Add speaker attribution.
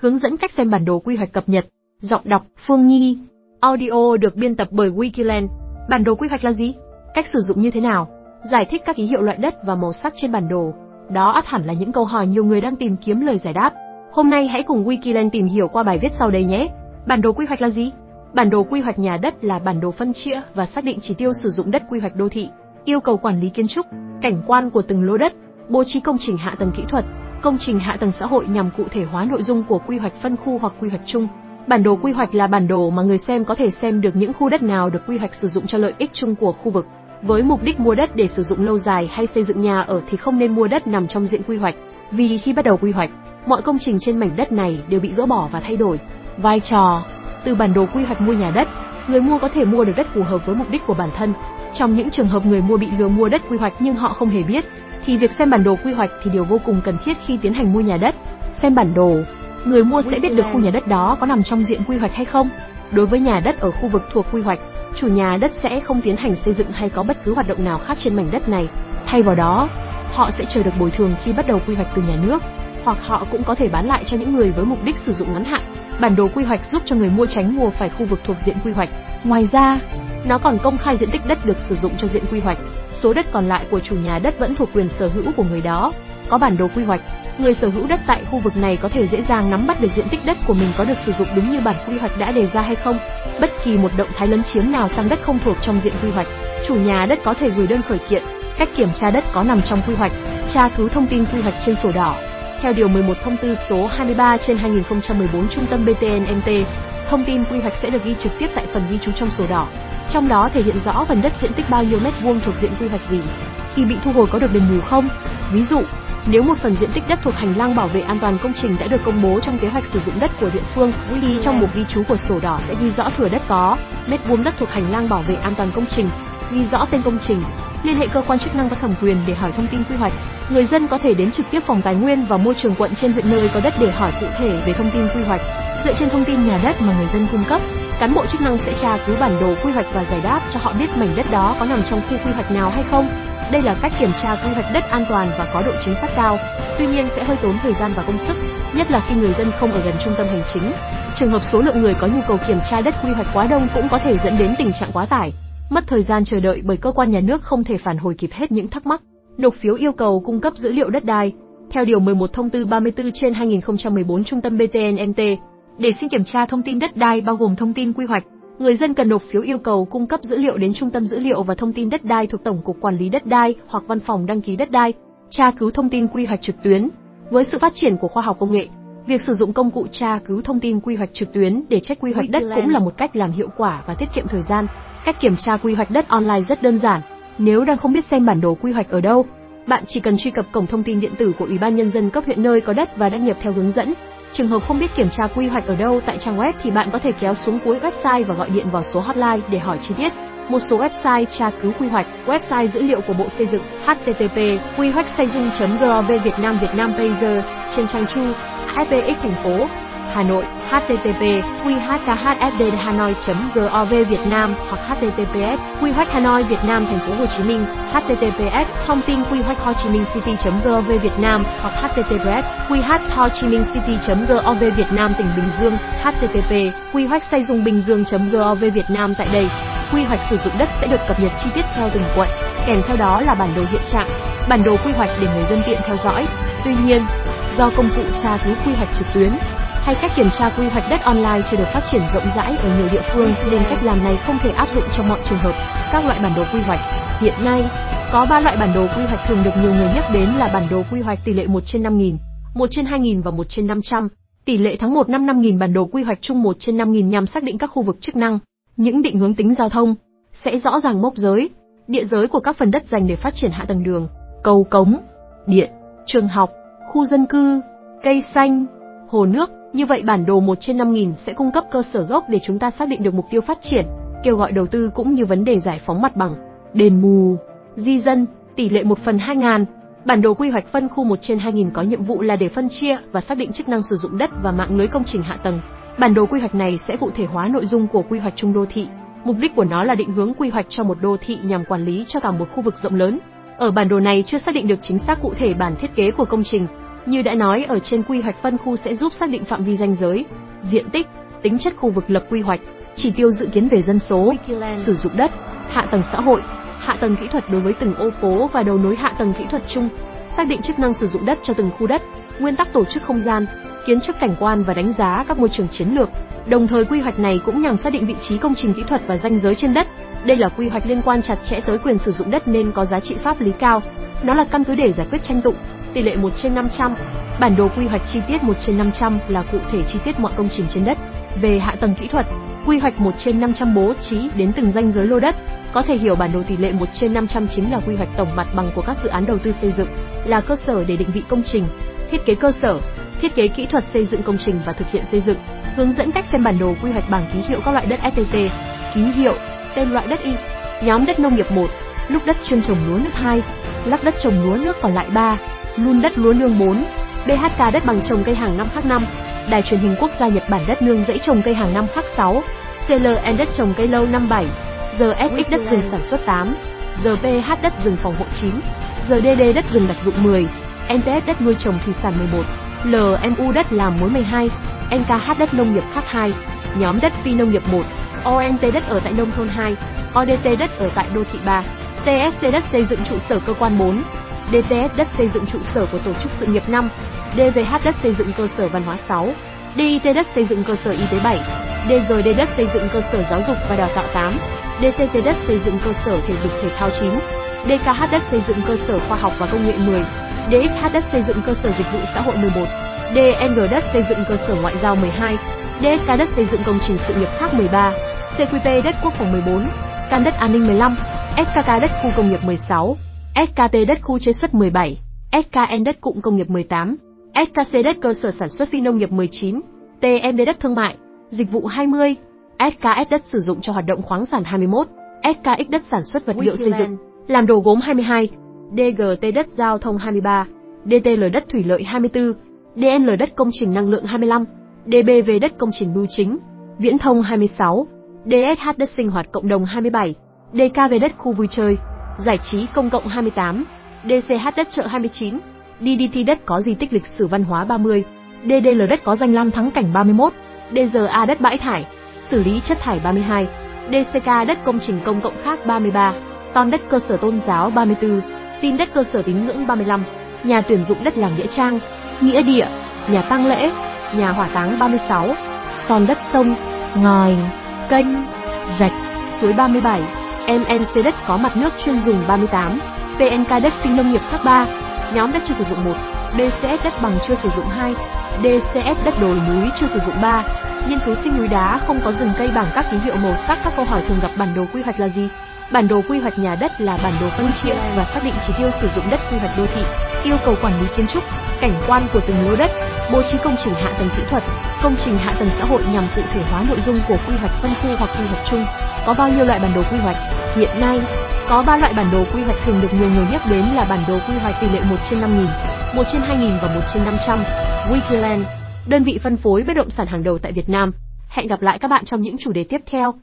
Speaker 1: Hướng dẫn cách xem bản đồ quy hoạch cập nhật. Giọng đọc Phương Nhi. Audio được biên tập bởi Wikiland. Bản đồ quy hoạch là gì? Cách sử dụng như thế nào? Giải thích các ký hiệu loại đất và màu sắc trên bản đồ. Đó ắt hẳn là những câu hỏi nhiều người đang tìm kiếm lời giải đáp. Hôm nay hãy cùng Wikiland tìm hiểu qua bài viết sau đây nhé. Bản đồ quy hoạch là gì? Bản đồ quy hoạch nhà đất là bản đồ phân chia và xác định chỉ tiêu sử dụng đất quy hoạch đô thị, yêu cầu quản lý kiến trúc, cảnh quan của từng lô đất, bố trí công trình hạ tầng kỹ thuật, công trình hạ tầng xã hội nhằm cụ thể hóa nội dung của quy hoạch phân khu hoặc quy hoạch chung. Bản đồ quy hoạch là bản đồ mà người xem có thể xem được những khu đất nào được quy hoạch sử dụng cho lợi ích chung của khu vực. Với mục đích mua đất để sử dụng lâu dài hay xây dựng nhà ở thì không nên mua đất nằm trong diện quy hoạch, vì khi bắt đầu quy hoạch, mọi công trình trên mảnh đất này đều bị gỡ bỏ và thay đổi. Vai trò từ bản đồ quy hoạch mua nhà đất, người mua có thể mua được đất phù hợp với mục đích của bản thân. Trong những trường hợp người mua bị lừa mua đất quy hoạch nhưng họ không hề biết, thì việc xem bản đồ quy hoạch thì điều vô cùng cần thiết khi tiến hành mua nhà đất. Xem bản đồ, người mua sẽ biết được khu nhà đất đó có nằm trong diện quy hoạch hay không. Đối với nhà đất ở khu vực thuộc quy hoạch, chủ nhà đất sẽ không tiến hành xây dựng hay có bất cứ hoạt động nào khác trên mảnh đất này. Thay vào đó, họ sẽ chờ được bồi thường khi bắt đầu quy hoạch từ nhà nước, hoặc họ cũng có thể bán lại cho những người với mục đích sử dụng ngắn hạn. Bản đồ quy hoạch giúp cho người mua tránh mua phải khu vực thuộc diện quy hoạch. Ngoài ra, nó còn công khai diện tích đất được sử dụng cho diện quy hoạch, số đất còn lại của chủ nhà đất vẫn thuộc quyền sở hữu của người đó. Có bản đồ quy hoạch, người sở hữu đất tại khu vực này có thể dễ dàng nắm bắt được diện tích đất của mình có được sử dụng đúng như bản quy hoạch đã đề ra hay không. Bất kỳ một động thái lấn chiếm nào sang đất không thuộc trong diện quy hoạch, chủ nhà đất có thể gửi đơn khởi kiện. Cách kiểm tra đất có nằm trong quy hoạch, tra cứu thông tin quy hoạch trên sổ đỏ. Theo điều 11 thông tư số 23 trên 2014 Trung tâm BTN-MT, thông tin quy hoạch sẽ được ghi trực tiếp tại phần ghi chú trong sổ đỏ. Trong đó thể hiện rõ phần đất diện tích bao nhiêu mét vuông thuộc diện quy hoạch gì, khi bị thu hồi có được đền bù không. Ví dụ, nếu một phần diện tích đất thuộc hành lang bảo vệ an toàn công trình đã được công bố trong kế hoạch sử dụng đất của địa phương, thì trong mục ghi chú của sổ đỏ sẽ ghi rõ thừa đất có, mét vuông đất thuộc hành lang bảo vệ an toàn công trình, ghi rõ tên công trình, liên hệ cơ quan chức năng có thẩm quyền để hỏi thông tin quy hoạch. Người dân có thể đến trực tiếp phòng tài nguyên và môi trường quận trên huyện nơi có đất để hỏi cụ thể về thông tin quy hoạch. Dựa trên thông tin nhà đất mà người dân cung cấp, cán bộ chức năng sẽ tra cứu bản đồ quy hoạch và giải đáp cho họ biết mảnh đất đó có nằm trong khu quy hoạch nào hay không. Đây là cách kiểm tra quy hoạch đất an toàn và có độ chính xác cao, tuy nhiên sẽ hơi tốn thời gian và công sức, nhất là khi người dân không ở gần trung tâm hành chính. Trường hợp số lượng người có nhu cầu kiểm tra đất quy hoạch quá đông cũng có thể dẫn đến tình trạng quá tải, mất thời gian chờ đợi bởi cơ quan nhà nước không thể phản hồi kịp hết những thắc mắc. Nộp phiếu yêu cầu cung cấp dữ liệu đất đai. Theo điều 11 thông tư 34 trên 2014 Trung tâm BTNMT, để xin kiểm tra thông tin đất đai bao gồm thông tin quy hoạch, người dân cần nộp phiếu yêu cầu cung cấp dữ liệu đến Trung tâm dữ liệu và thông tin đất đai thuộc Tổng cục Quản lý đất đai hoặc Văn phòng đăng ký đất đai, tra cứu thông tin quy hoạch trực tuyến. Với sự phát triển của khoa học công nghệ, việc sử dụng công cụ tra cứu thông tin quy hoạch trực tuyến để check quy hoạch đất cũng là một cách làm hiệu quả và tiết kiệm thời gian. Cách kiểm tra quy hoạch đất online rất đơn giản. Nếu đang không biết xem bản đồ quy hoạch ở đâu, bạn chỉ cần truy cập cổng thông tin điện tử của Ủy ban nhân dân cấp huyện nơi có đất và đăng nhập theo hướng dẫn. Trường hợp không biết kiểm tra quy hoạch ở đâu tại trang web thì bạn có thể kéo xuống cuối website và gọi điện vào số hotline để hỏi chi tiết. Một số website tra cứu quy hoạch, website dữ liệu của Bộ Xây dựng, http quy hoạch xây dung.gov Việt Nam Việt Nam Pager trên trang chu, FPX thành phố, Hà Nội, http qhkhfd hanoi.gov Việt Nam hoặc https quy hoạch Hà Việt Nam thành phố Hồ Chí Minh, https thông tin quy hoạch Ho Chi Minh City.gov Việt Nam hoặc https quy Ho Chi Minh City gov Việt Nam tỉnh Bình Dương, http quy hoạch xây dùng bình dương.gov Việt Nam tại đây. Quy hoạch sử dụng đất sẽ được cập nhật chi tiết theo từng quận, kèm theo đó là bản đồ hiện trạng, bản đồ quy hoạch để người dân tiện theo dõi. Tuy nhiên, do công cụ tra cứu quy hoạch trực tuyến, hay cách kiểm tra quy hoạch đất online chưa được phát triển rộng rãi ở nhiều địa phương nên cách làm này không thể áp dụng cho mọi trường hợp. Các loại bản đồ quy hoạch hiện nay có 3 loại bản đồ quy hoạch thường được nhiều người nhắc đến là bản đồ quy hoạch tỷ lệ 1 trên 5000, 1 trên 2000 và 1 trên 500. Tỷ lệ tháng 1 năm 5000 bản đồ quy hoạch chung 1 trên 5000 nhằm xác định các khu vực chức năng, những định hướng tính giao thông sẽ rõ ràng mốc giới, địa giới của các phần đất dành để phát triển hạ tầng đường, cầu cống, điện, trường học, khu dân cư, cây xanh, hồ nước, như vậy bản đồ 1 trên 5000 sẽ cung cấp cơ sở gốc để chúng ta xác định được mục tiêu phát triển, kêu gọi đầu tư cũng như vấn đề giải phóng mặt bằng, đền bù, di dân, tỷ lệ 1 phần 2000. Bản đồ quy hoạch phân khu 1 trên 2000 có nhiệm vụ là để phân chia và xác định chức năng sử dụng đất và mạng lưới công trình hạ tầng. Bản đồ quy hoạch này sẽ cụ thể hóa nội dung của quy hoạch chung đô thị. Mục đích của nó là định hướng quy hoạch cho một đô thị nhằm quản lý cho cả một khu vực rộng lớn. Ở bản đồ này chưa xác định được chính xác cụ thể bản thiết kế của công trình, như đã nói ở trên quy hoạch phân khu sẽ giúp xác định phạm vi ranh giới, diện tích, tính chất khu vực lập quy hoạch, chỉ tiêu dự kiến về dân số, sử dụng đất, hạ tầng xã hội, hạ tầng kỹ thuật đối với từng ô phố và đầu nối hạ tầng kỹ thuật chung, xác định chức năng sử dụng đất cho từng khu đất, nguyên tắc tổ chức không gian, kiến trúc cảnh quan và đánh giá các môi trường chiến lược. Đồng thời quy hoạch này cũng nhằm xác định vị trí công trình kỹ thuật và ranh giới trên đất. Đây là quy hoạch liên quan chặt chẽ tới quyền sử dụng đất nên có giá trị pháp lý cao. Nó là căn cứ để giải quyết tranh tụng, tỷ lệ 1 trên 500. Bản đồ quy hoạch chi tiết 1 trên 500 là cụ thể chi tiết mọi công trình trên đất. Về hạ tầng kỹ thuật, quy hoạch 1 trên 500 bố trí đến từng ranh giới lô đất. Có thể hiểu bản đồ tỷ lệ 1 trên 500 chính là quy hoạch tổng mặt bằng của các dự án đầu tư xây dựng, là cơ sở để định vị công trình, thiết kế cơ sở, thiết kế kỹ thuật xây dựng công trình và thực hiện xây dựng, hướng dẫn cách xem bản đồ quy hoạch bảng ký hiệu các loại đất STT, ký hiệu, tên loại đất y, nhóm đất nông nghiệp 1, lúc đất chuyên trồng lúa nước 2, lắp đất trồng lúa nước còn lại 3, luôn đất lúa nương 4, BHK đất bằng trồng cây hàng năm khác 5, Đài truyền hình quốc gia Nhật Bản đất nương dãy trồng cây hàng năm khác 6, CLN đất trồng cây lâu 57, GSX đất rừng sản xuất 8, GPH đất rừng phòng hộ 9, GDD đất rừng đặc dụng 10, NPS đất nuôi trồng thủy sản 11, LMU đất làm muối 12, NKH đất nông nghiệp khác 2, nhóm đất phi nông nghiệp 1, ONT đất ở tại nông thôn 2, ODT đất ở tại đô thị 3, TSC đất xây dựng trụ sở cơ quan 4, DTS đất xây dựng trụ sở của tổ chức sự nghiệp 5, DVH đất xây dựng cơ sở văn hóa 6, DIT đất xây dựng cơ sở y tế 7, DGD đất xây dựng cơ sở giáo dục và đào tạo 8, DTT đất xây dựng cơ sở thể dục thể thao 9, DKH đất xây dựng cơ sở khoa học và công nghệ 10, DXH đất xây dựng cơ sở dịch vụ xã hội 11, DNG đất xây dựng cơ sở ngoại giao 12, DSK đất xây dựng công trình sự nghiệp khác 13, CQP đất quốc phòng 14, Can đất an ninh 15, SKK đất khu công nghiệp 16, SKT đất khu chế xuất 17, SKN đất cụm công nghiệp 18, SKC đất cơ sở sản xuất phi nông nghiệp 19, TMD đất thương mại, dịch vụ 20, SKS đất sử dụng cho hoạt động khoáng sản 21, SKX đất sản xuất vật liệu xây dựng, làm đồ gốm 22, DGT đất giao thông 23, DTL đất thủy lợi 24, DNL đất công trình năng lượng 25, DBV đất công trình bưu chính, viễn thông 26, DSH đất sinh hoạt cộng đồng 27, DKV đất khu vui chơi, giải trí công cộng 28, DCH đất chợ 29, DDT đất có di tích lịch sử văn hóa 30, DDL đất có danh lam thắng cảnh 31, DGA đất bãi thải, xử lý chất thải 32, DCK đất công trình công cộng khác 33, ton đất cơ sở tôn giáo 34, tin đất cơ sở tín ngưỡng 35, nhà tuyển dụng đất làng Nghĩa Trang, Nghĩa Địa, nhà tang lễ, nhà hỏa táng 36, son đất sông, ngòi, kênh, rạch, suối 37, MNC đất có mặt nước chuyên dùng 38, PNK đất phi nông nghiệp khác 3, nhóm đất chưa sử dụng 1, BCS đất bằng chưa sử dụng 2, DCS đất đồi núi chưa sử dụng 3. Nghiên cứu sinh núi đá không có rừng cây bảng các ký hiệu màu sắc các câu hỏi thường gặp bản đồ quy hoạch là gì? Bản đồ quy hoạch nhà đất là bản đồ phân chia và xác định chỉ tiêu sử dụng đất quy hoạch đô thị, yêu cầu quản lý kiến trúc, cảnh quan của từng lô đất, bố trí công trình hạ tầng kỹ thuật, công trình hạ tầng xã hội nhằm cụ thể hóa nội dung của quy hoạch phân khu hoặc quy hoạch chung. Có bao nhiêu loại bản đồ quy hoạch? Hiện nay, có 3 loại bản đồ quy hoạch thường được nhiều người nhắc đến là bản đồ quy hoạch tỷ lệ 1 trên 5000, 1 trên 2000 và 1 trên 500. Wikiland, đơn vị phân phối bất động sản hàng đầu tại Việt Nam. Hẹn gặp lại các bạn trong những chủ đề tiếp theo.